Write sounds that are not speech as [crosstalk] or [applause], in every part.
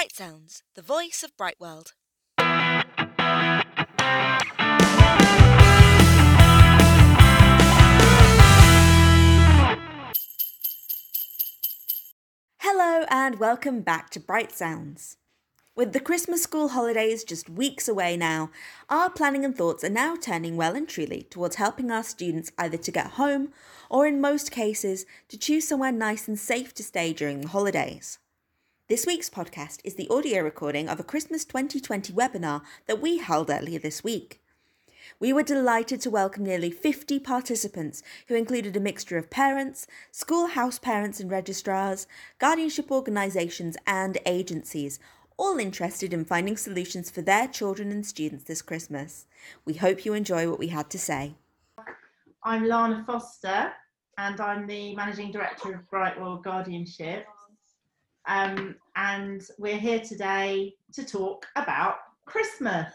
Bright Sounds, the voice of Bright World. Hello and welcome back to Bright Sounds. With the Christmas school holidays just weeks away now, our planning and thoughts are now turning well and truly towards helping our students either to get home or, in most cases, to choose somewhere nice and safe to stay during the holidays. This week's podcast is the audio recording of a Christmas 2020 webinar that we held earlier this week. We were delighted to welcome nearly 50 participants who included a mixture of parents, school house parents and registrars, guardianship organisations, and agencies, all interested in finding solutions for their children and students this Christmas. We hope you enjoy what we had to say. I'm Lana Foster and I'm the Managing Director of Bright World Guardianship. Um, and we're here today to talk about Christmas.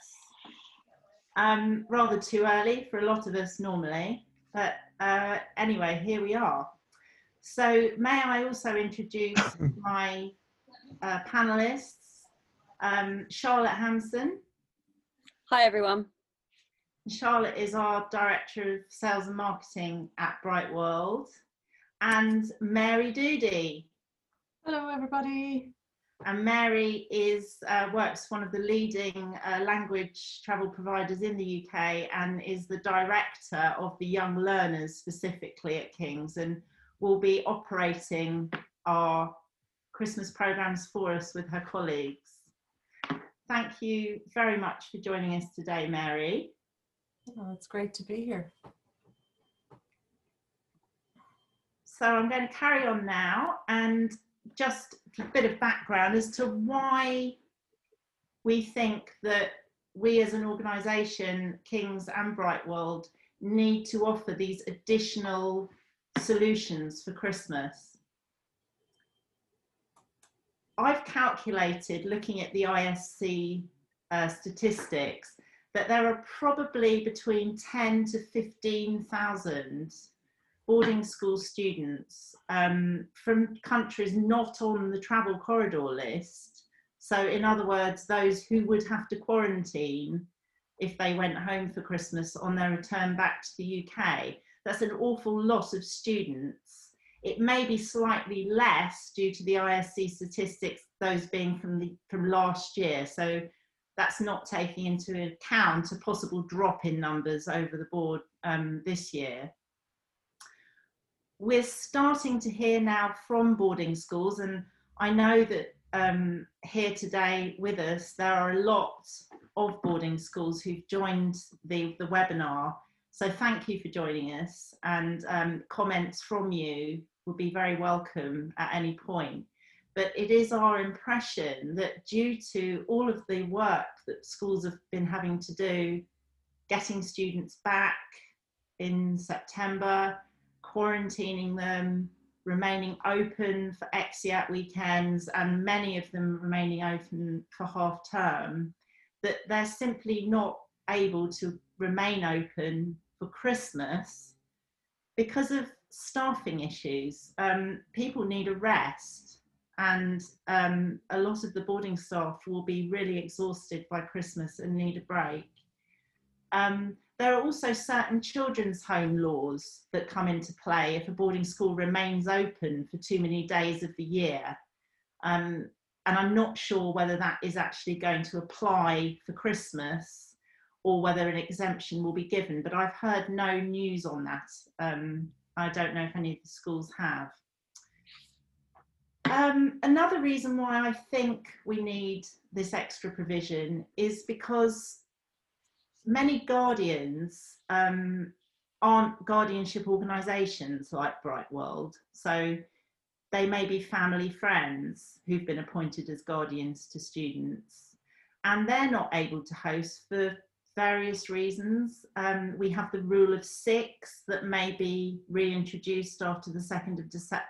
Um, rather too early for a lot of us normally, but uh, anyway, here we are. So, may I also introduce [coughs] my uh, panelists, um, Charlotte Hamson. Hi, everyone. Charlotte is our Director of Sales and Marketing at Bright World, and Mary Doody. Hello, everybody. And Mary is uh, works one of the leading uh, language travel providers in the UK and is the director of the young learners specifically at King's and will be operating our Christmas programs for us with her colleagues. Thank you very much for joining us today, Mary. Oh, it's great to be here. So I'm going to carry on now and just a bit of background as to why we think that we as an organisation, Kings and Bright World, need to offer these additional solutions for Christmas. I've calculated, looking at the ISC uh, statistics, that there are probably between 10 to 15,000 boarding school students um, from countries not on the travel corridor list. So, in other words, those who would have to quarantine if they went home for Christmas on their return back to the UK. That's an awful lot of students. It may be slightly less due to the ISC statistics, those being from the from last year. So that's not taking into account a possible drop in numbers over the board um, this year we're starting to hear now from boarding schools, and I know that um, here today with us, there are a lot of boarding schools who've joined the, the webinar. So thank you for joining us, and um, comments from you would be very welcome at any point. But it is our impression that due to all of the work that schools have been having to do, getting students back in September, quarantining them, remaining open for exeat weekends, and many of them remaining open for half term, that they're simply not able to remain open for Christmas because of staffing issues. Um, people need a rest, and um, a lot of the boarding staff will be really exhausted by Christmas and need a break. Um, there are also certain children's home laws that come into play if a boarding school remains open for too many days of the year. Um, and I'm not sure whether that is actually going to apply for Christmas or whether an exemption will be given, but I've heard no news on that. Um, I don't know if any of the schools have. Um, another reason why I think we need this extra provision is because many guardians um, aren't guardianship organisations like Bright World. So they may be family friends who've been appointed as guardians to students, and they're not able to host for various reasons. Um, we have the rule of six that may be reintroduced after the 2nd of Dece-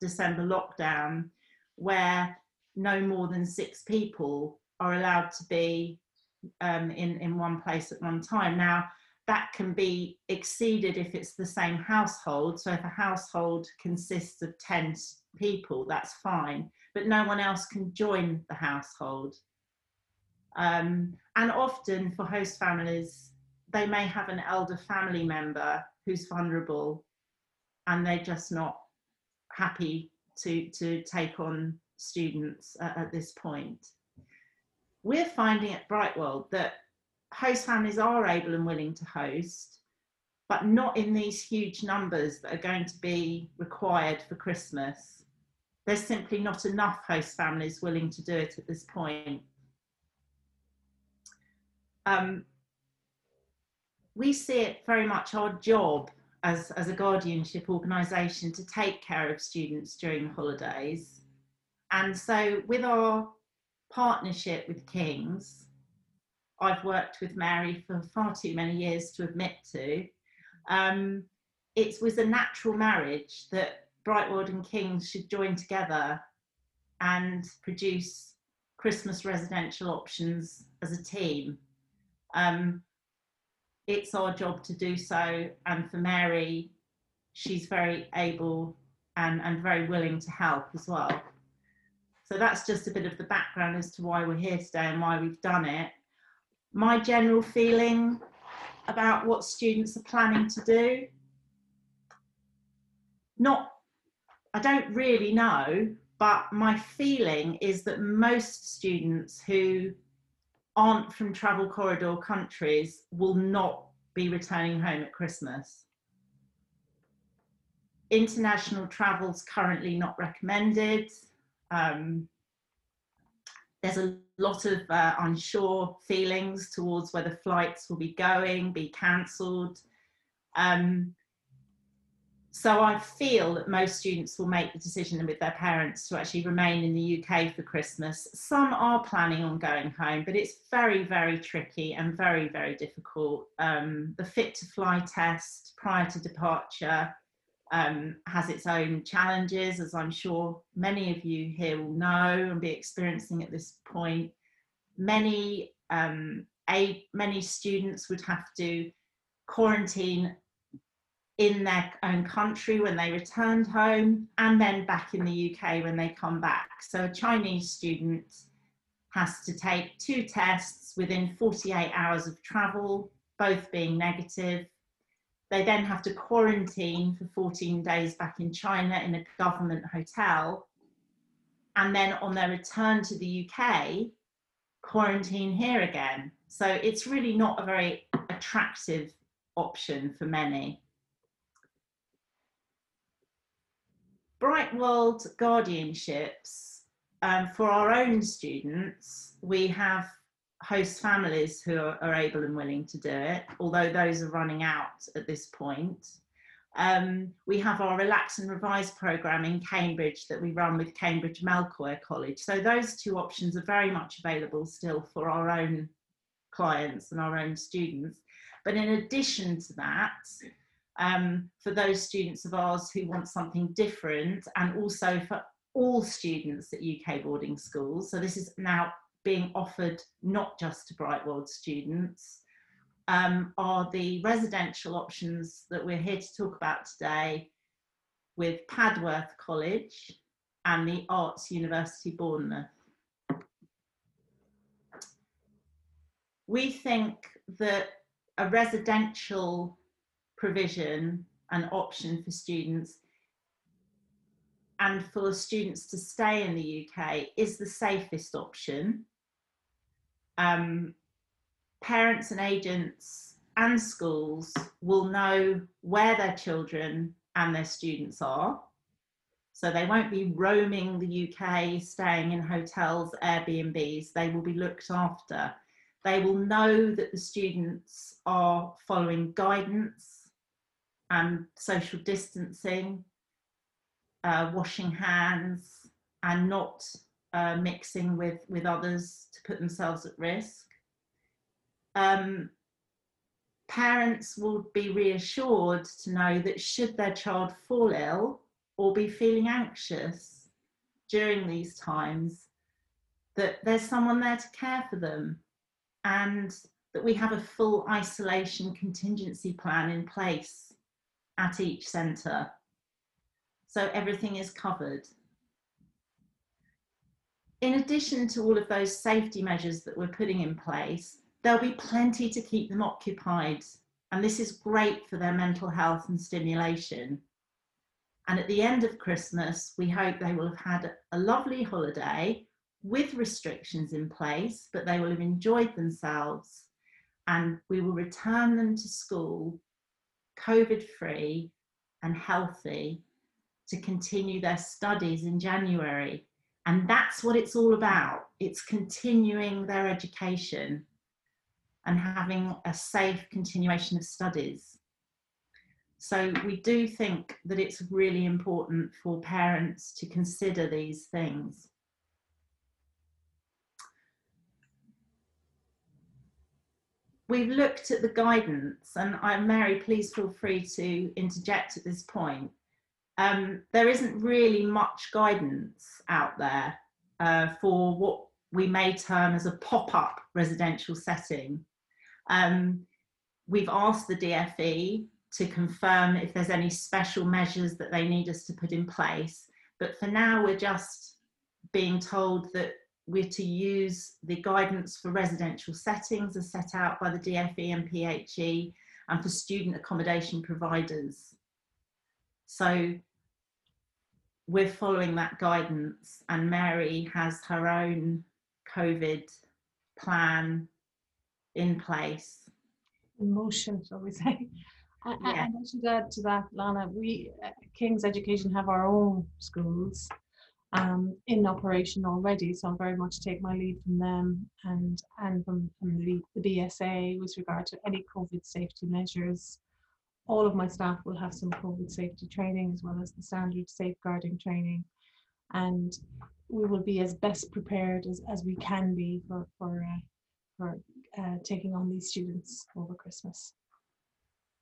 December lockdown, where no more than six people are allowed to be um, in, in one place at one time. Now, that can be exceeded if it's the same household. So if a household consists of 10 people, that's fine. but no one else can join the household. Um, and often for host families, they may have an elder family member who's vulnerable and they're just not happy to, to take on students at, at this point. We're finding at Brightworld that host families are able and willing to host, but not in these huge numbers that are going to be required for Christmas. There's simply not enough host families willing to do it at this point. Um, we see it very much our job as, as a guardianship organisation to take care of students during the holidays. And so, with our partnership with King's, I've worked with Mary for far too many years to admit to. Um, it was a natural marriage that Brightworld and King's should join together and produce Christmas residential options as a team. Um, it's our job to do so, and for Mary, she's very able and, and very willing to help as well. So that's just a bit of the background as to why we're here today and why we've done it. My general feeling about what students are planning to do, not, I don't really know, but my feeling is that most students who aren't from travel corridor countries will not be returning home at Christmas. International travel is currently not recommended. Um, there's a lot of uh, unsure feelings towards whether flights will be going, be cancelled. Um, so I feel that most students will make the decision with their parents to actually remain in the UK for Christmas. Some are planning on going home, but it's very, very tricky and very, very difficult. Um, the fit to fly test prior to departure um, has its own challenges, as I'm sure many of you here will know and be experiencing at this point. Many, um, a, many students would have to quarantine in their own country when they returned home and then back in the UK when they come back. So a Chinese student has to take two tests within 48 hours of travel, both being negative. They then have to quarantine for 14 days back in China in a government hotel. And then on their return to the UK, quarantine here again. So it's really not a very attractive option for many. Brightworld guardianships, um, for our own students, we have host families who are, able and willing to do it, although those are running out at this point. Um, we have our Relax and Revise programme in Cambridge that we run with Cambridge Melchoir College. So those two options are very much available still for our own clients and our own students. But in addition to that, um, for those students of ours who want something different and also for all students at UK boarding schools. So this is now being offered not just to Brightworld students, um, are the residential options that we're here to talk about today with Padworth College and the Arts University Bournemouth. We think that a residential provision and option for students and for students to stay in the UK is the safest option. Um, parents and agents and schools will know where their children and their students are. So they won't be roaming the UK, staying in hotels, Airbnbs. They will be looked after. They will know that the students are following guidance and social distancing, uh, washing hands, and not uh, mixing with, with others to put themselves at risk. Um, parents will be reassured to know that should their child fall ill or be feeling anxious during these times, that there's someone there to care for them and that we have a full isolation contingency plan in place at each centre. So everything is covered. In addition to all of those safety measures that we're putting in place, there'll be plenty to keep them occupied. And this is great for their mental health and stimulation. And at the end of Christmas, we hope they will have had a lovely holiday with restrictions in place, but they will have enjoyed themselves. And we will return them to school COVID free and healthy to continue their studies in January. And that's what it's all about. It's continuing their education and having a safe continuation of studies. So we do think that it's really important for parents to consider these things. We've looked at the guidance, and I'm Mary, please feel free to interject at this point. Um, there isn't really much guidance out there uh, for what we may term as a pop-up residential setting. Um, we've asked the DFE to confirm if there's any special measures that they need us to put in place. But for now, we're just being told that we're to use the guidance for residential settings as set out by the DFE and PHE and for student accommodation providers. So we're following that guidance and Mary has her own COVID plan in place. In motion, shall we say. And, yeah. and I should add to that, Lana, we, uh, King's Education have our own schools um, in operation already, so I'll very much take my lead from them and, and from, from the, the BSA with regard to any COVID safety measures. All of my staff will have some COVID safety training as well as the standard safeguarding training. And we will be as best prepared as, as we can be for, for, uh, for uh, taking on these students over Christmas.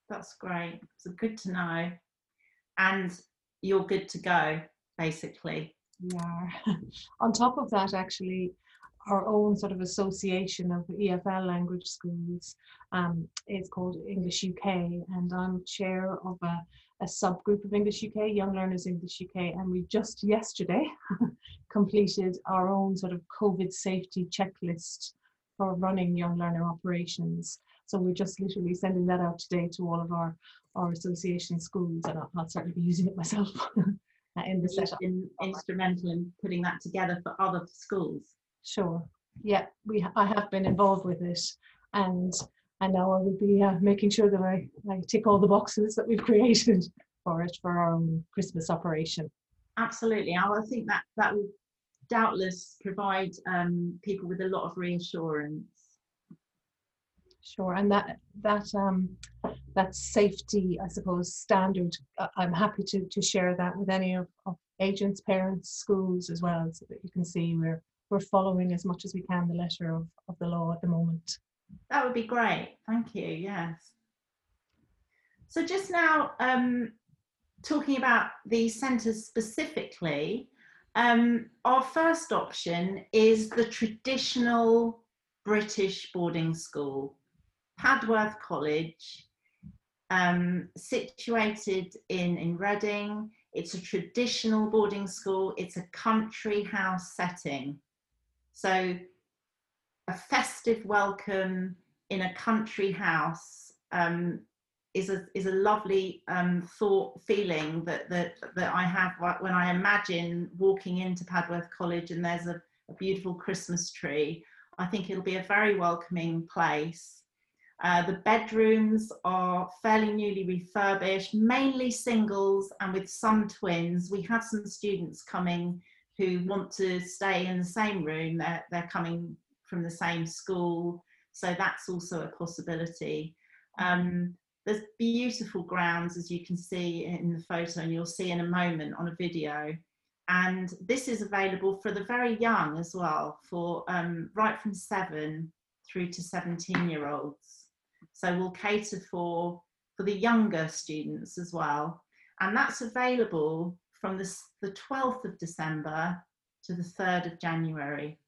That's great. So good to know. And you're good to go, basically. We are. [laughs] On top of that, actually, our own sort of association of EFL language schools um, is called English UK, and I'm chair of a, a subgroup of English UK, Young Learners English UK, and we just yesterday [laughs] completed our own sort of COVID safety checklist for running young learner operations. So we're just literally sending that out today to all of our, our association schools, and I'll, I'll certainly be using it myself [laughs] in the setup. In, instrumental in putting that together for other schools. Sure. Yeah, we I have been involved with this, and and now I will be uh, making sure that I, I tick all the boxes that we've [laughs] created for it for our own Christmas operation. Absolutely, I think that that will doubtless provide um, people with a lot of reassurance Sure, and that that um, that safety, I suppose, standard. Uh, I'm happy to to share that with any of, of agents, parents, schools as well, so that you can see we're we're following as much as we can the letter of, of the law at the moment. That would be great. Thank you. Yes. So just now, um, talking about the centres specifically, um, our first option is the traditional British boarding school. Padworth College, um, situated in, in Reading. It's a traditional boarding school. It's a country house setting. So a festive welcome in a country house um, is a is a lovely um, thought feeling that that that I have when I imagine walking into Padworth College and there's a, a beautiful Christmas tree. I think it'll be a very welcoming place. Uh, the bedrooms are fairly newly refurbished, mainly singles and with some twins. We have some students coming who want to stay in the same room. They're, they're coming from the same school, so that's also a possibility. Um, there's beautiful grounds, as you can see in the photo, and you'll see in a moment on a video. And this is available for the very young as well, for um, right from seven through to 17 year olds. So we'll cater for, for the younger students as well. And that's available from the, the 12th of December to the 3rd of January.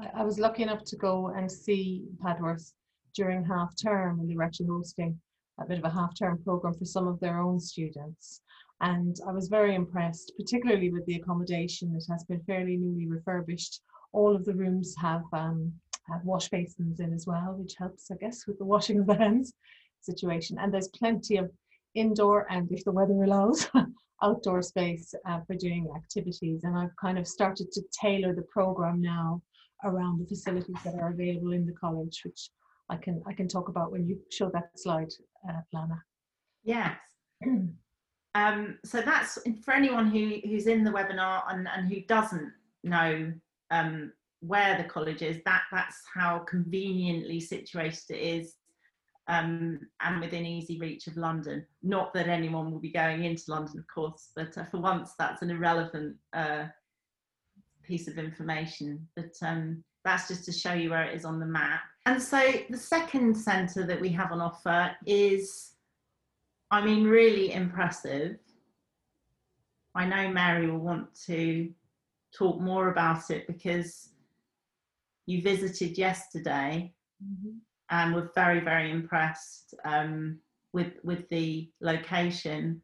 I, I was lucky enough to go and see Padworth during half term and they were actually hosting a bit of a half term program for some of their own students. And I was very impressed, particularly with the accommodation. It has been fairly newly refurbished. All of the rooms have, um, have wash basins in as well, which helps, I guess, with the washing of the hands situation. And there's plenty of indoor and, if the weather allows, [laughs] outdoor space uh, for doing activities. And I've kind of started to tailor the program now around the facilities that are available in the college, which I can I can talk about when you show that slide, uh, Lana. Yes. [clears throat] um, so that's for anyone who who's in the webinar and, and who doesn't know um, where the college is. That that's how conveniently situated it is um, and within easy reach of London. Not that anyone will be going into London, of course, but uh, for once that's an irrelevant uh, piece of information. But um, that's just to show you where it is on the map. And so the second centre that we have on offer is, I mean, really impressive. I know Mary will want to talk more about it because you visited yesterday. Mm-hmm and were very very impressed um, with with the location.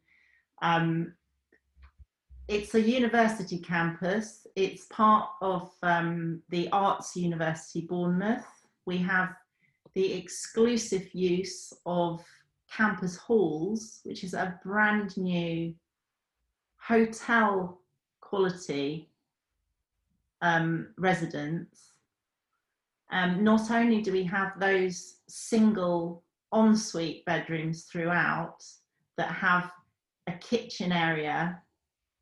Um, it's a university campus. It's part of um, the Arts University Bournemouth. We have the exclusive use of campus halls, which is a brand new hotel quality um, residence um, not only do we have those single ensuite bedrooms throughout that have a kitchen area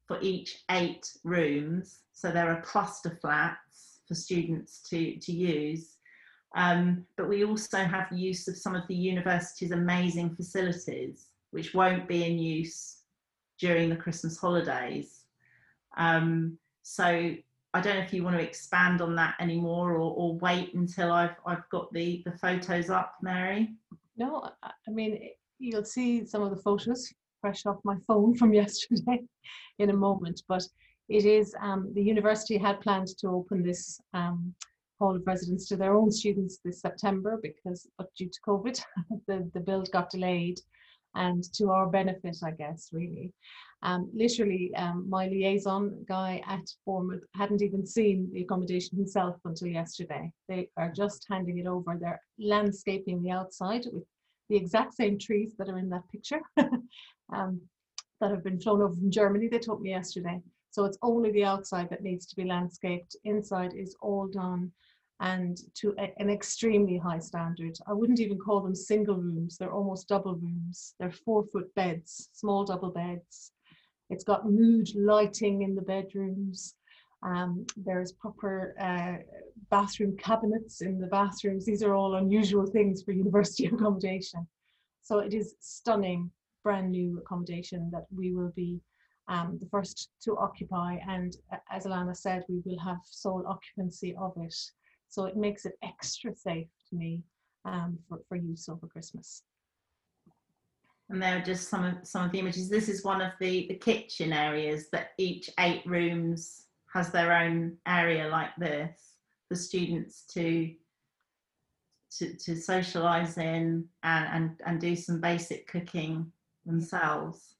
for each eight rooms, so there are cluster flats for students to, to use. Um, but we also have use of some of the university's amazing facilities, which won't be in use during the Christmas holidays. Um, so I don't know if you want to expand on that anymore or, or wait until I've I've got the the photos up, Mary. No, I mean you'll see some of the photos fresh off my phone from [laughs] yesterday in a moment, but it is um, the university had planned to open this um, hall of residence to their own students this September because but due to COVID [laughs] the, the build got delayed and to our benefit I guess really um, literally, um, my liaison guy at Bournemouth hadn't even seen the accommodation himself until yesterday. They are just handing it over. They're landscaping the outside with the exact same trees that are in that picture [laughs] um, that have been flown over from Germany, they told me yesterday. So it's only the outside that needs to be landscaped. Inside is all done and to a, an extremely high standard. I wouldn't even call them single rooms, they're almost double rooms. They're four foot beds, small double beds. It's got mood lighting in the bedrooms. Um, there's proper uh, bathroom cabinets in the bathrooms. These are all unusual things for [laughs] university accommodation. So it is stunning, brand new accommodation that we will be um, the first to occupy. And uh, as Alana said, we will have sole occupancy of it. So it makes it extra safe to me um, for, for use over Christmas and there are just some of some of the images. This is one of the the kitchen areas that each eight rooms has their own area like this for students to to, to socialize in and, and and do some basic cooking themselves.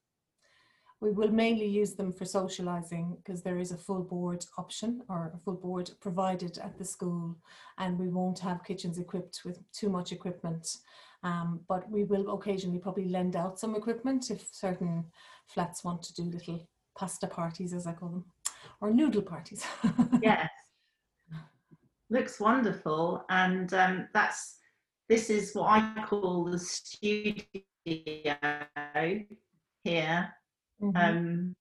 We will mainly use them for socialising because there is a full board option or a full board provided at the school and we won't have kitchens equipped with too much equipment. Um, but we will occasionally probably lend out some equipment if certain flats want to do little pasta parties, as I call them, or noodle parties. [laughs] yes, looks wonderful, and um, that's this is what I call the studio here, mm-hmm. um,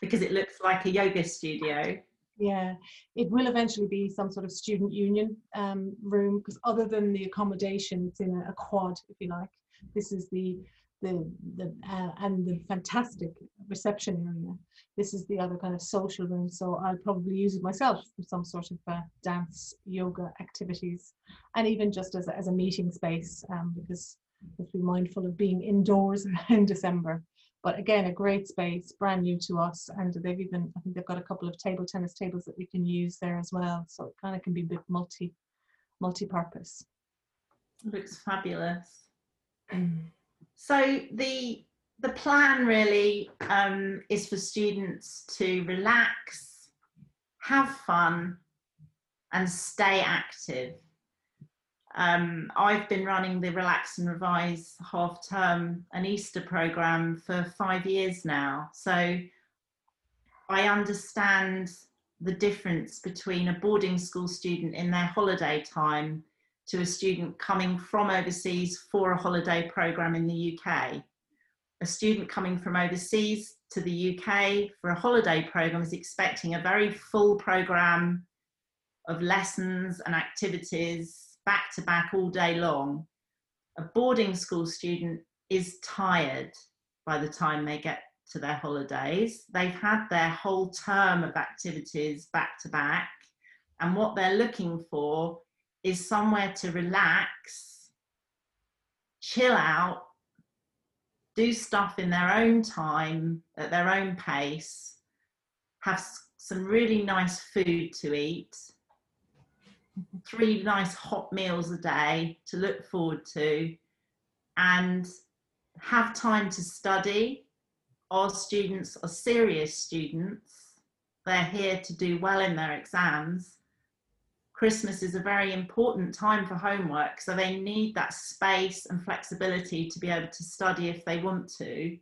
because it looks like a yoga studio. Yeah, it will eventually be some sort of student union um, room because other than the accommodation, it's in a, quad, if you like. This is the the the uh, and the fantastic reception area. This is the other kind of social room. So I'll probably use it myself for some sort of uh, dance, yoga activities, and even just as a, as a meeting space um, because we have to be mindful of being indoors [laughs] in December. But again, a great space, brand new to us. And they've even, I think they've got a couple of table tennis tables that we can use there as well. So it kind of can be a bit multi, multi-purpose. Looks fabulous. Mm. So the the plan really um, is for students to relax, have fun, and stay active. Um, I've been running the Relax and Revise half term and Easter program for five years now. So I understand the difference between a boarding school student in their holiday time to a student coming from overseas for a holiday program in the UK. A student coming from overseas to the UK for a holiday program is expecting a very full program of lessons and activities back to back all day long. A boarding school student is tired by the time they get to their holidays. They've had their whole term of activities back to back, and what they're looking for is somewhere to relax, chill out, do stuff in their own time, at their own pace, have some really nice food to eat, three nice hot meals a day to look forward to, and have time to study. Our students are serious students. They're here to do well in their exams Christmas is a very important time for homework, so they need that space and flexibility to be able to study if they want to.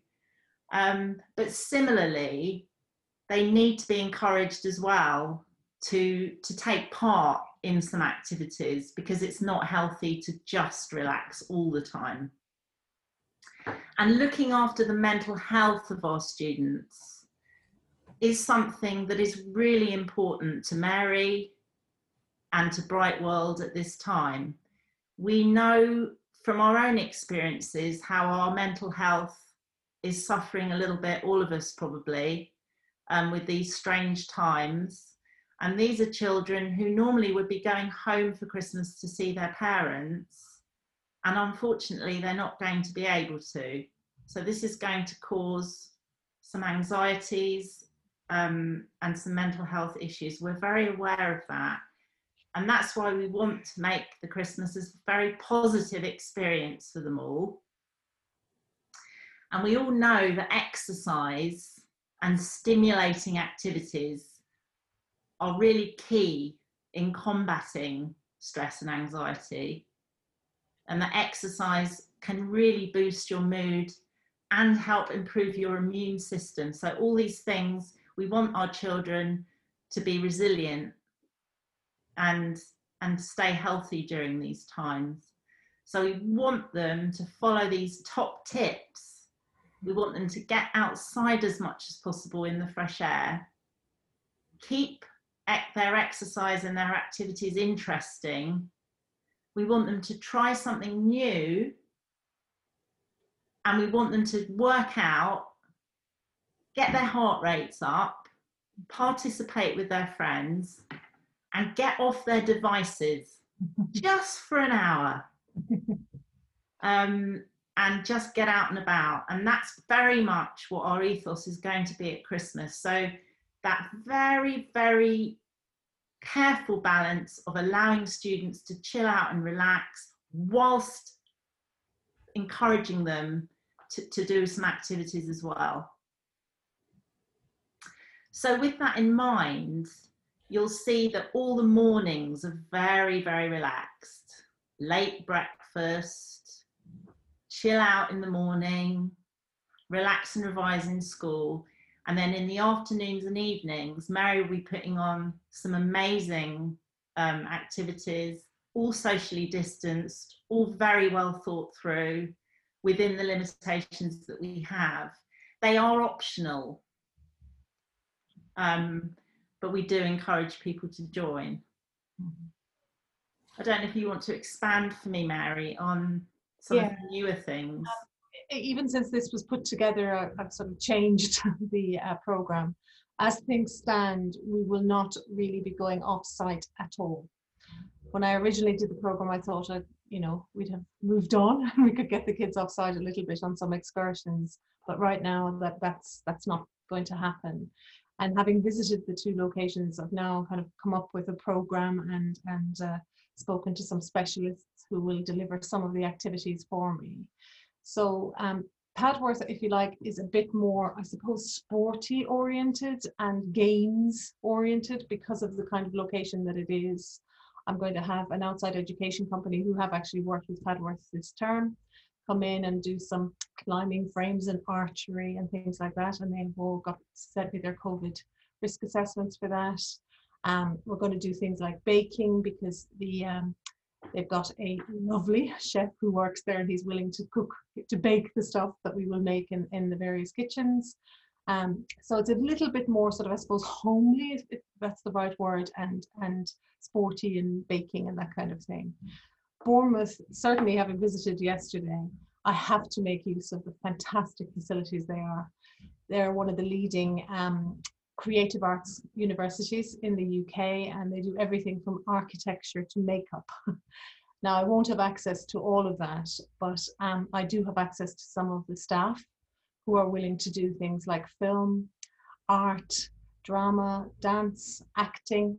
Um, but similarly, they need to be encouraged as well to, to take part in some activities because it's not healthy to just relax all the time. And looking after the mental health of our students is something that is really important to Mary, and to Bright World at this time. We know from our own experiences how our mental health is suffering a little bit, all of us probably, um, with these strange times. And these are children who normally would be going home for Christmas to see their parents. And unfortunately, they're not going to be able to. So, this is going to cause some anxieties um, and some mental health issues. We're very aware of that. And that's why we want to make the Christmases a very positive experience for them all. And we all know that exercise and stimulating activities are really key in combating stress and anxiety. And that exercise can really boost your mood and help improve your immune system. So, all these things, we want our children to be resilient and and stay healthy during these times. So we want them to follow these top tips. We want them to get outside as much as possible in the fresh air. Keep their exercise and their activities interesting. We want them to try something new. And we want them to work out, get their heart rates up, participate with their friends, and get off their devices [laughs] just for an hour um, and just get out and about. And that's very much what our ethos is going to be at Christmas. So, that very, very careful balance of allowing students to chill out and relax whilst encouraging them to, to do some activities as well. So, with that in mind, you'll see that all the mornings are very, very relaxed. Late breakfast, chill out in the morning, relax and revise in school. And then in the afternoons and evenings, Mary will be putting on some amazing um, activities, all socially distanced, all very well thought through within the limitations that we have. They are optional. Um, but we do encourage people to join. I don't know if you want to expand for me, Mary, on some yeah. of the newer things. Even since this was put together, I've sort of changed [laughs] the uh, program. As things stand, we will not really be going off site at all. When I originally did the program, I thought, I, you know, we'd have moved on and [laughs] we could get the kids off site a little bit on some excursions. But right now, that that's that's not going to happen and having visited the two locations i've now kind of come up with a program and and uh, spoken to some specialists who will deliver some of the activities for me so um, Padworth, if you like, is a bit more, I suppose, sporty oriented and games oriented because of the kind of location that it is. I'm going to have an outside education company who have actually worked with Padworth this term come in and do some climbing frames and archery and things like that. And they've all got sent me their COVID risk assessments for that. Um, we're going to do things like baking because the um, they've got a lovely chef who works there and he's willing to cook to bake the stuff that we will make in, in the various kitchens. Um, so it's a little bit more sort of, I suppose, homely, if, if that's the right word, and and sporty and baking and that kind of thing. Bournemouth, certainly having visited yesterday, I have to make use of the fantastic facilities they are. They're one of the leading um, creative arts universities in the UK, and they do everything from architecture to makeup. [laughs] now, I won't have access to all of that, but um, I do have access to some of the staff who are willing to do things like film, art, drama, dance, acting,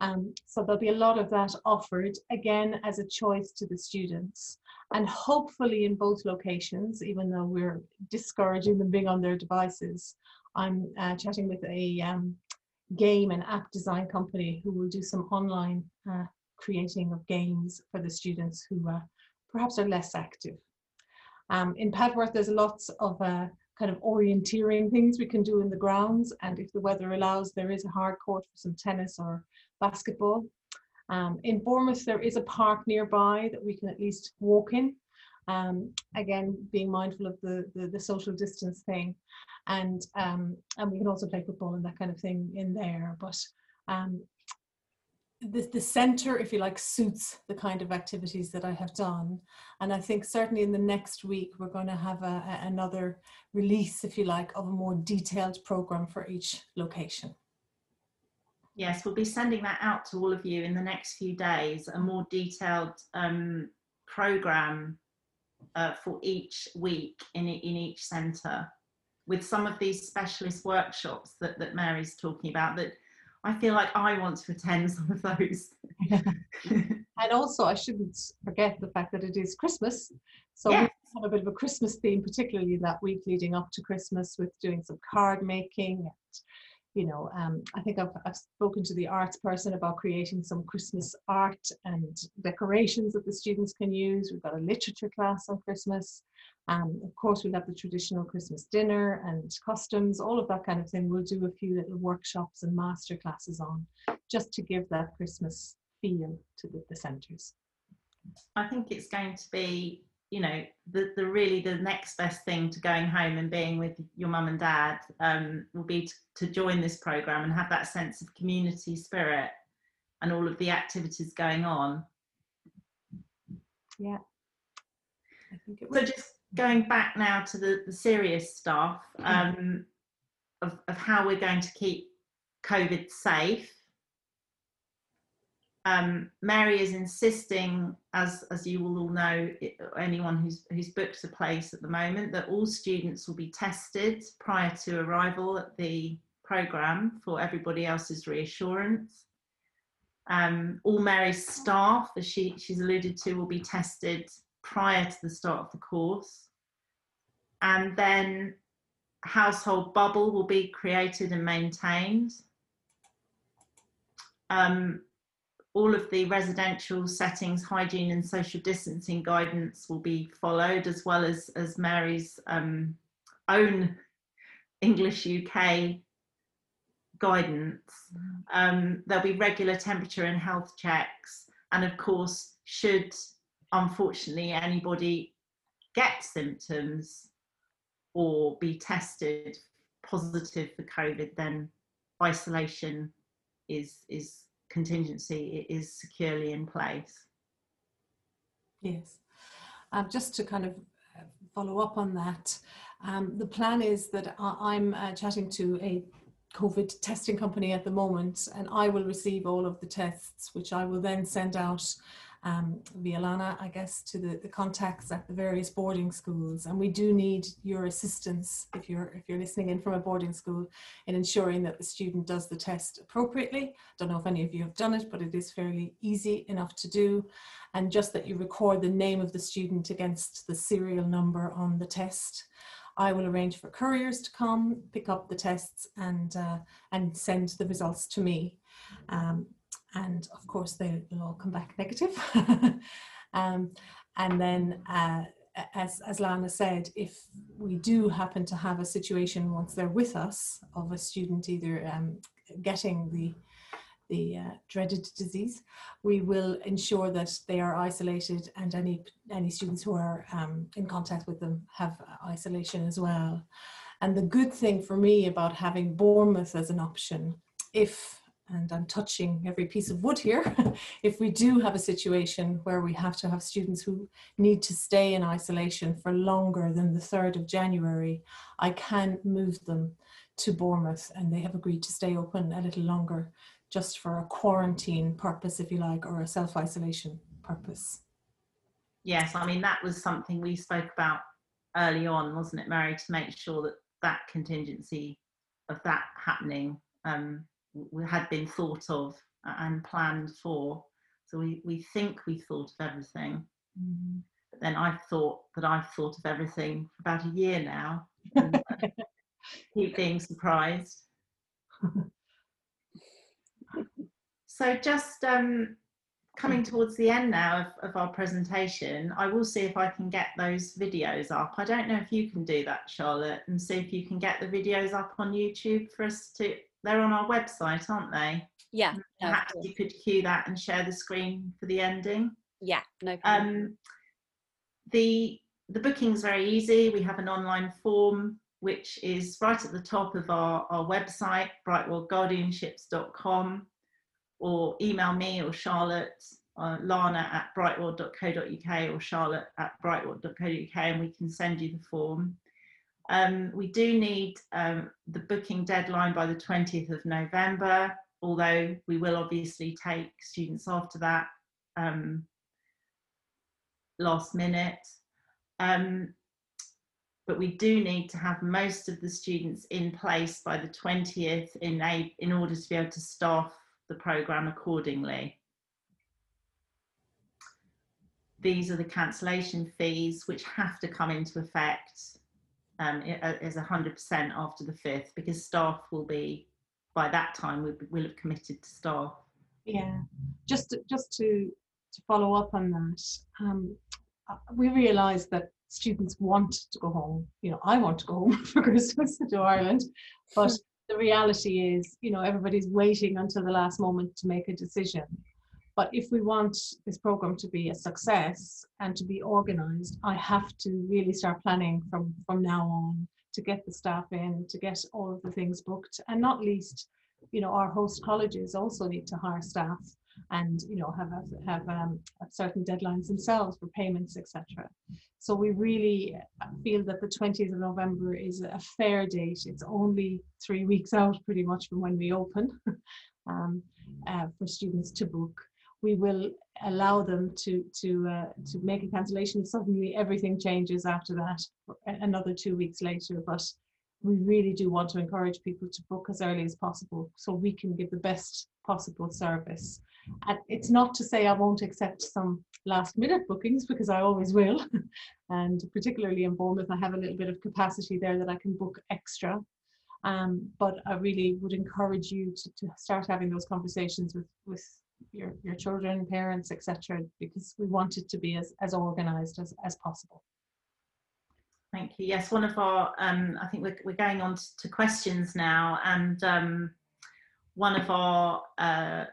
um, so there'll be a lot of that offered again as a choice to the students. And hopefully in both locations, even though we're discouraging them being on their devices, I'm uh, chatting with a um, game and app design company who will do some online uh, creating of games for the students who uh, perhaps are less active. Um, in Padworth, there's lots of uh, kind of orienteering things we can do in the grounds. And if the weather allows, there is a hard court for some tennis or basketball. Um, in Bournemouth, there is a park nearby that we can at least walk in. Um, again, being mindful of the, the, the social distance thing, and um, and we can also play football and that kind of thing in there. But um, the, the center, if you like, suits the kind of activities that I have done. And I think certainly in the next week, we're going to have a, a, another release, if you like, of a more detailed program for each location. Yes, we'll be sending that out to all of you in the next few days, a more detailed um, program uh, for each week in, in each centre with some of these specialist workshops that, that Mary's talking about that I feel like I want to attend some of those. [laughs] and also, I shouldn't forget the fact that it is Christmas. So yeah. we have a bit of a Christmas theme, particularly that week leading up to Christmas, with doing some card making and you know, um, I think I've, I've spoken to the arts person about creating some Christmas art and decorations that the students can use. We've got a literature class on Christmas. Um, of course, we'll have the traditional Christmas dinner and customs, all of that kind of thing. We'll do a few little workshops and master classes on just to give that Christmas feel to the, the centres. I think it's going to be you know the, the really the next best thing to going home and being with your mum and dad um, will be to, to join this program and have that sense of community spirit and all of the activities going on. Yeah. So just going back now to the, the serious stuff um, of, of how we're going to keep covid safe um, Mary is insisting, as as you will all know, anyone who's who's booked a place at the moment, that all students will be tested prior to arrival at the program for everybody else's reassurance. Um, all Mary's staff, as she she's alluded to, will be tested prior to the start of the course, and then household bubble will be created and maintained. Um, all of the residential settings, hygiene and social distancing guidance will be followed, as well as, as Mary's um, own English UK guidance. Um, there'll be regular temperature and health checks. And of course, should unfortunately anybody get symptoms or be tested positive for COVID, then isolation is, is contingency is securely in place. Yes. Um, just to kind of uh, follow up on that, um, the plan is that I'm uh, chatting to a COVID testing company at the moment, and I will receive all of the tests, which I will then send out um, via Lana, I guess, to the, the contacts at the various boarding schools. And we do need your assistance if you're if you're listening in from a boarding school in ensuring that the student does the test appropriately. Don't know if any of you have done it, but it is fairly easy enough to do. And just that you record the name of the student against the serial number on the test. I will arrange for couriers to come, pick up the tests and, uh, and send the results to me. Um, and of course they'll, they'll all come back negative. [laughs] um, and then, uh, as, as Lana said, if we do happen to have a situation once they're with us of a student either um, getting the the uh, dreaded disease, we will ensure that they are isolated and any any students who are um, in contact with them have isolation as well. And the good thing for me about having Bournemouth as an option, if and I'm touching every piece of wood here, [laughs] if we do have a situation where we have to have students who need to stay in isolation for longer than the 3rd of January, I can move them to Bournemouth and they have agreed to stay open a little longer just for a quarantine purpose, if you like, or a self isolation purpose. Yes, I mean, that was something we spoke about early on, wasn't it, Mary, to make sure that that contingency of that happening um, had been thought of and planned for. So we, we think we thought of everything. Mm-hmm. But then I've thought that I've thought of everything for about a year now. [laughs] Keep being surprised. [laughs] so just um, coming towards the end now of, of, our presentation, I will see if I can get those videos up. I don't know if you can do that, Charlotte, and see if you can get the videos up on YouTube for us to they're on our website, aren't they? Yeah. Perhaps you could cue that and share the screen for the ending. Yeah, no problem. Um, the the booking's very easy. We have an online form which is right at the top of our, our website, brightworldguardianships.com, or email me or Charlotte, uh, Lana at brightworld.co.uk or Charlotte at brightworld.co.uk, and we can send you the form. Um, we do need um, the booking deadline by the 20th of November, although we will obviously take students after that um, last minute. Um, but we do need to have most of the students in place by the 20th in, a, in order to be able to staff the programme accordingly. These are the cancellation fees which have to come into effect um, is 100% after the 5th because staff will be, by that time, we will have committed to staff. Yeah, just to, just to, to follow up on that, um, uh, we realised that students want to go home. You know, I want to go [laughs] home for Christmas to Ireland, but the reality is, you know, everybody's waiting until the last moment to make a decision. But if we want this program to be a success and to be organized, I have to really start planning from, from now on to get the staff in, to get all of the things booked, and not least, you know, our host colleges also need to hire staff and you know have have um, certain deadlines themselves for payments etc so we really feel that the 20th of november is a fair date. It's only three weeks out pretty much from when we open [laughs] um, uh, for students to book we will allow them to to uh, to make a cancellation. if Suddenly, everything changes after that. Another two weeks later, but we really do want to encourage people to book as early as possible so we can give the best possible service. And it's not to say I won't accept some last minute bookings because I always will. [laughs] and particularly in Bournemouth, I have a little bit of capacity there that I can book extra. Um, but I really would encourage you to, to start having those conversations with, with your, your children, parents, etc., because we want it to be as, as organized as, as possible. Thank you. Yes, one of our, um, I think we're, we're going on to questions now, and um, one of our uh,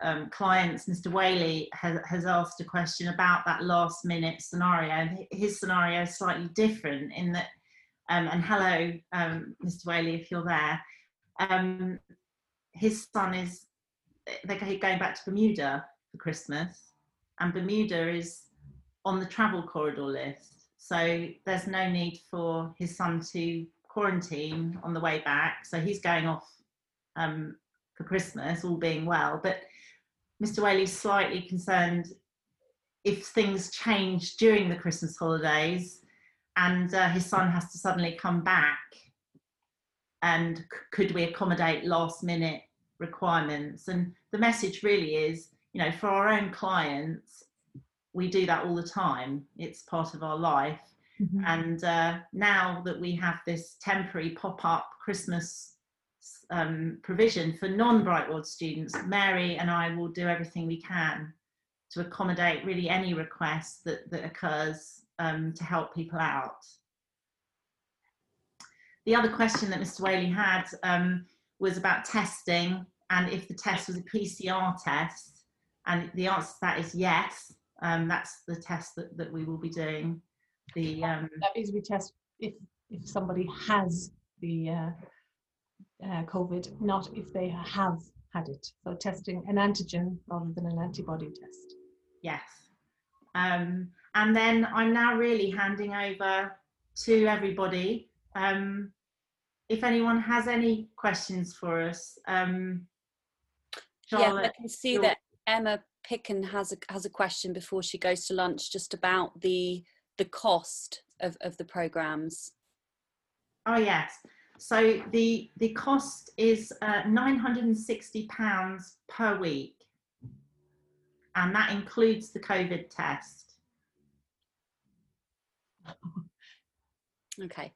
um, clients, Mr. Whaley, has, has asked a question about that last minute scenario. His scenario is slightly different in that, um, and hello, um, Mr. Whaley, if you're there. Um, his son is they're going back to Bermuda for Christmas, and Bermuda is on the travel corridor list. So there's no need for his son to quarantine on the way back. So he's going off um, for Christmas, all being well. But Mr. Whaley's slightly concerned if things change during the Christmas holidays and uh, his son has to suddenly come back and c- could we accommodate last minute requirements and the message really is you know for our own clients we do that all the time it's part of our life mm-hmm. and uh, now that we have this temporary pop-up christmas um, provision for non-Bright World students mary and i will do everything we can to accommodate really any request that, that occurs um, to help people out. The other question that Mr. Whaley had um, was about testing and if the test was a PCR test. And the answer to that is yes. Um, that's the test that, that we will be doing. The um, that means we test if if somebody has the uh, uh, COVID, not if they have had it. So testing an antigen rather than an antibody test. Yes. Um, and then I'm now really handing over to everybody. Um, if anyone has any questions for us, um, yeah, I can see that Emma Picken has a has a question before she goes to lunch, just about the the cost of of the programs. Oh yes, so the the cost is uh, nine hundred and sixty pounds per week, and that includes the COVID test. Okay.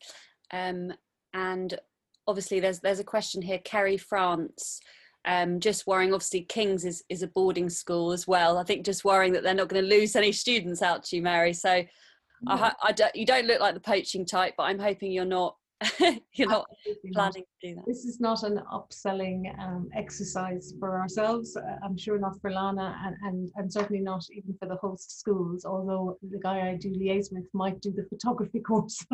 Um, and obviously there's there's a question here, Kerry France. Um, just worrying, obviously King's is, is a boarding school as well. I think just worrying that they're not going to lose any students out to you, Mary. So yeah. I, I don't, you don't look like the poaching type, but I'm hoping you're not [laughs] you're not Absolutely planning not. to do that. This is not an upselling um, exercise for ourselves. Uh, I'm sure not for Lana, and, and and certainly not even for the host schools. Although the guy I do liaise with might do the photography [laughs] course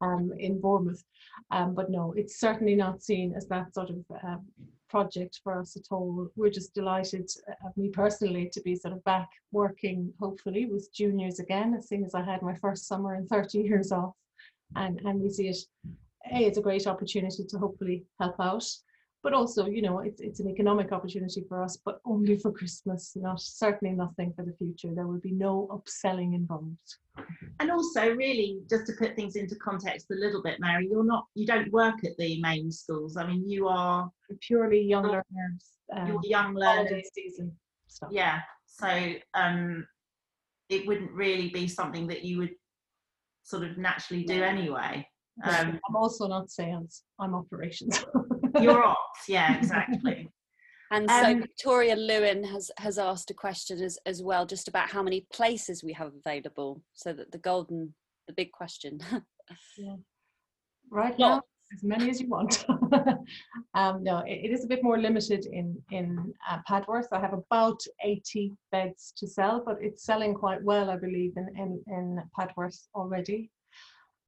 um, in Bournemouth, um, but no, it's certainly not seen as that sort of um, project for us at all. We're just delighted, uh, me personally, to be sort of back working, hopefully, with juniors again, as soon as I had my first summer in 30 years off and and we see it a it's a great opportunity to hopefully help out but also you know it's, it's an economic opportunity for us but only for christmas not certainly nothing for the future. There will be no upselling involved. And also really just to put things into context a little bit mary you're not you don't work at the main schools. I mean you are purely young learners um, young learners. season stuff. Yeah so um it wouldn't really be something that you would sort of naturally do anyway. [laughs] Um, I'm also not sales, I'm operations. [laughs] you're ops, yeah, exactly. And so um, Victoria Lewin has has asked a question as, as well, just about how many places we have available. So that the golden, the big question. [laughs] yeah. Right now, as many as you want. [laughs] um, no, it, it is a bit more limited in in uh, Padworth. I have about 80 beds to sell, but it's selling quite well, I believe, in in, in Padworth already.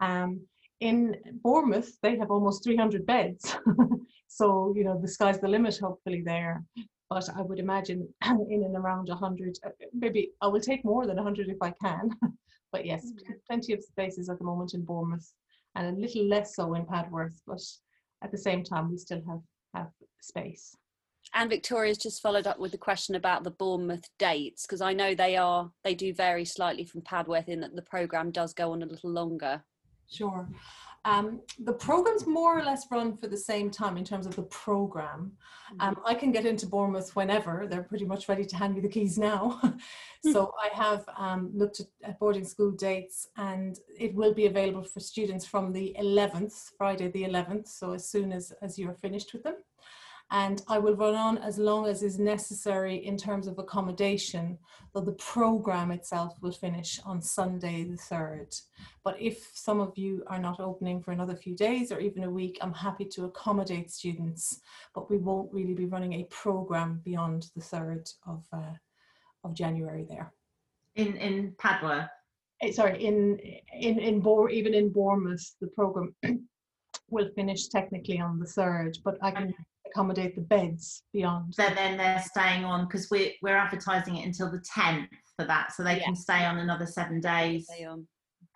Um, in Bournemouth, they have almost 300 beds. [laughs] so, you know, the sky's the limit, hopefully, there. But I would imagine [clears throat] in and around 100, uh, maybe I will take more than 100 if I can. [laughs] but yes, mm-hmm. plenty of spaces at the moment in Bournemouth and a little less so in Padworth, but at the same time, we still have, have space. And Victoria's just followed up with the question about the Bournemouth dates because I know they are they do vary slightly from Padworth in that the program does go on a little longer. Sure. Um, the programs more or less run for the same time in terms of the program. Um, mm-hmm. I can get into Bournemouth whenever. They're pretty much ready to hand me the keys now. [laughs] so [laughs] I have um, looked at, at, boarding school dates and it will be available for students from the 11th, Friday the 11th. So as soon as, as you're finished with them and I will run on as long as is necessary in terms of accommodation, though the program itself will finish on Sunday the 3rd. But if some of you are not opening for another few days or even a week, I'm happy to accommodate students, but we won't really be running a program beyond the 3rd of, uh, of January there. In, in Padworth? Eh, sorry, in, in, in Bo- even in Bournemouth, the program [clears throat] will finish technically on the 3rd, but I can accommodate the beds beyond. So then they're staying on because we're we're advertising it until the 10th for that, so they yeah. can stay on another seven days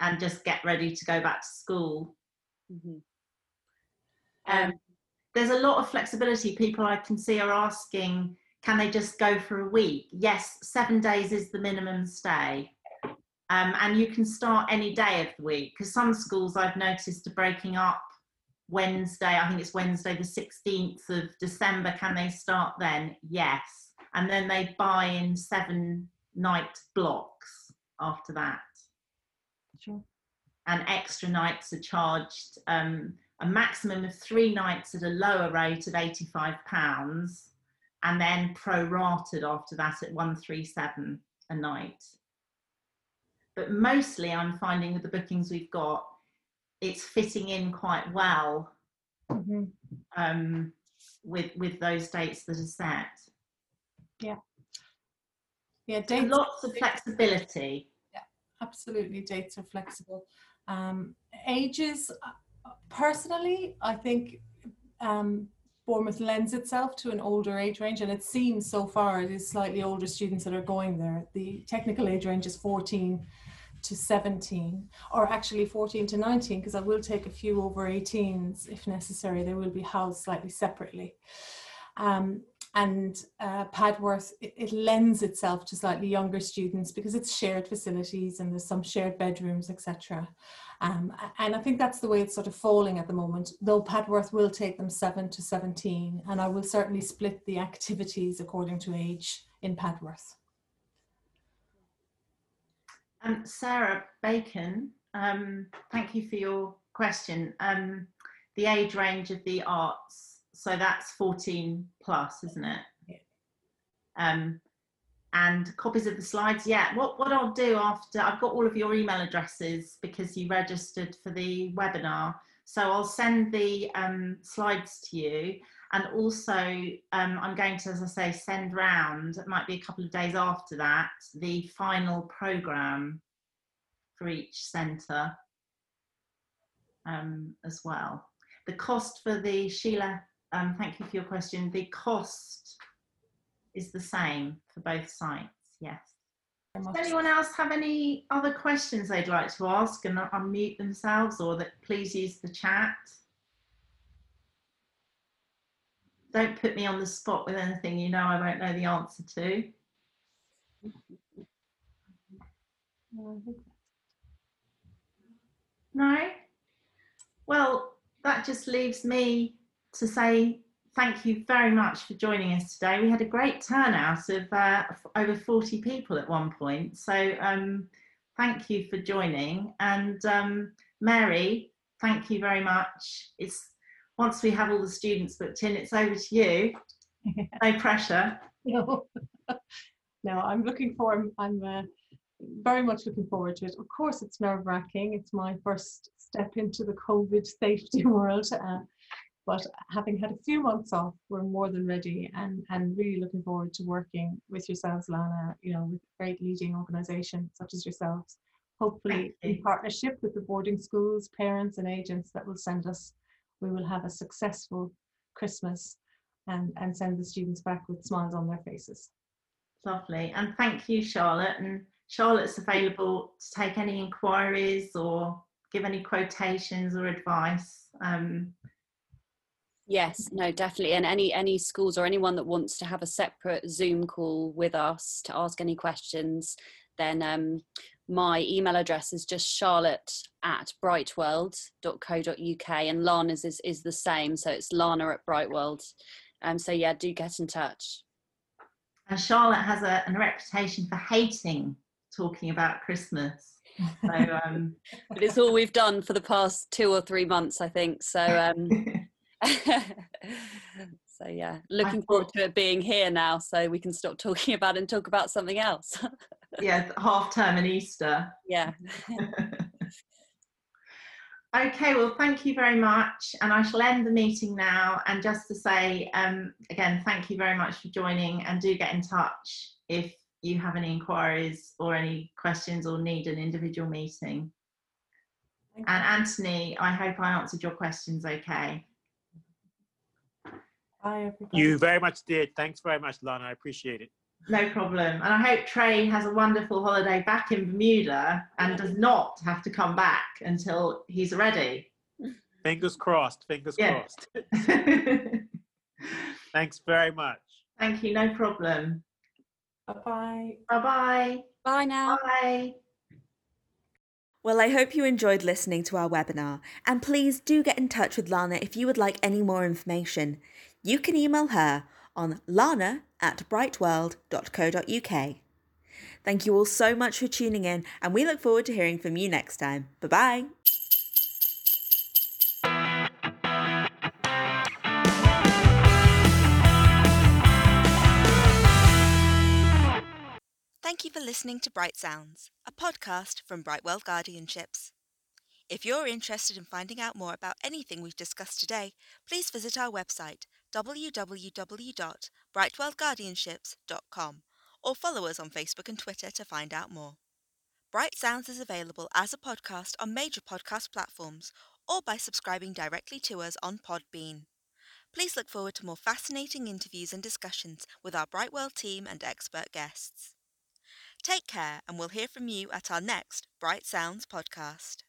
and just get ready to go back to school. Mm-hmm. Um, there's a lot of flexibility. People I can see are asking, can they just go for a week? Yes, seven days is the minimum stay. Um, and you can start any day of the week because some schools I've noticed are breaking up Wednesday, I think it's Wednesday the 16th of December. Can they start then? Yes. And then they buy in seven night blocks after that. Sure. And extra nights are charged um, a maximum of three nights at a lower rate of £85 and then prorated after that at 137 a night. But mostly I'm finding with the bookings we've got, it's fitting in quite well Mhm. um, with with those dates that are set. Yeah, And dates. lots of flexibility. Yeah, absolutely dates are flexible um, ages uh, personally i think um, bournemouth lends itself to an older age range and it seems so far it is slightly older students that are going there the technical age range is 14 to 17 or actually 14 to 19 because i will take a few over 18s if necessary they will be housed slightly separately um, and uh, Padworth, it, it, lends itself to slightly younger students because it's shared facilities and there's some shared bedrooms, etc. Um, and I think that's the way it's sort of falling at the moment, though Padworth will take them 7 to 17, and I will certainly split the activities according to age in Padworth. Um, Sarah Bacon, um, thank you for your question. Um, the age range of the arts so that's 14 plus, isn't it? Yeah. Um, and copies of the slides. Yeah, what, what I'll do after, I've got all of your email addresses because you registered for the webinar. So I'll send the um, slides to you. And also, um, I'm going to, as I say, send round, it might be a couple of days after that, the final programme for each centre um, as well. The cost for the Sheila um, thank you for your question. The cost is the same for both sites, yes. Does anyone else have any other questions they'd like to ask and unmute themselves or that please use the chat? Don't put me on the spot with anything you know I won't know the answer to. No? Well, that just leaves me to say thank you very much for joining us today. We had a great turnout of uh, over 40 people at one point. So um, thank you for joining. And um, Mary, thank you very much. It's once we have all the students booked in, it's over to you. [laughs] no pressure. No, [laughs] no I'm looking forward. I'm uh, very much looking forward to it. Of course, it's nerve wracking. It's my first step into the COVID safety [laughs] world. Uh, but having had a few months off, we're more than ready and, and really looking forward to working with yourselves, Lana, you know, with a great leading organisation such as yourselves. Hopefully in partnership with the boarding schools, parents and agents that will send us, we will have a successful Christmas and, and send the students back with smiles on their faces. Lovely. And thank you, Charlotte. And Charlotte's available to take any inquiries or give any quotations or advice. Um, Yes, no, definitely. And any any schools or anyone that wants to have a separate Zoom call with us to ask any questions, then um, my email address is just charlotte at brightworld.co.uk and Lana's is, is the same. So it's Lana at Brightworld. Um, so yeah, do get in touch. And Charlotte has a, a reputation for hating talking about Christmas. So um... [laughs] but it's all we've done for the past two or three months, I think. So um, [laughs] so yeah, looking forward to it being here now, so we can stop talking about it and talk about something else. [laughs] yeah, half term and Easter. Yeah. [laughs] okay, well, thank you very much, and I shall end the meeting now. And just to say, um, again, thank you very much for joining, and do get in touch if you have any inquiries or any questions or need an individual meeting. And Anthony, I hope I answered your questions okay. Bye, everybody. You very much did. Thanks very much, Lana. I appreciate it. No problem. And I hope Trey has a wonderful holiday back in Bermuda and does not have to come back until he's ready. Fingers crossed. Fingers Yeah. crossed. [laughs] Thanks very much. Thank you, no problem. Bye-bye. Bye-bye. Bye now. Bye. Well, I hope you enjoyed listening to our webinar, and please do get in touch with Lana if you would like any more information. You can email her on lana at brightworld.co.uk. Thank you all so much for tuning in, and we look forward to hearing from you next time. Bye bye. Thank you for listening to Bright Sounds, a podcast from Brightworld Guardianships. If you're interested in finding out more about anything we've discussed today, please visit our website www.brightworldguardianships.com or follow us on Facebook and Twitter to find out more. Bright Sounds is available as a podcast on major podcast platforms or by subscribing directly to us on Podbean. Please look forward to more fascinating interviews and discussions with our Brightworld team and expert guests. Take care, and we'll hear from you at our next Bright Sounds podcast.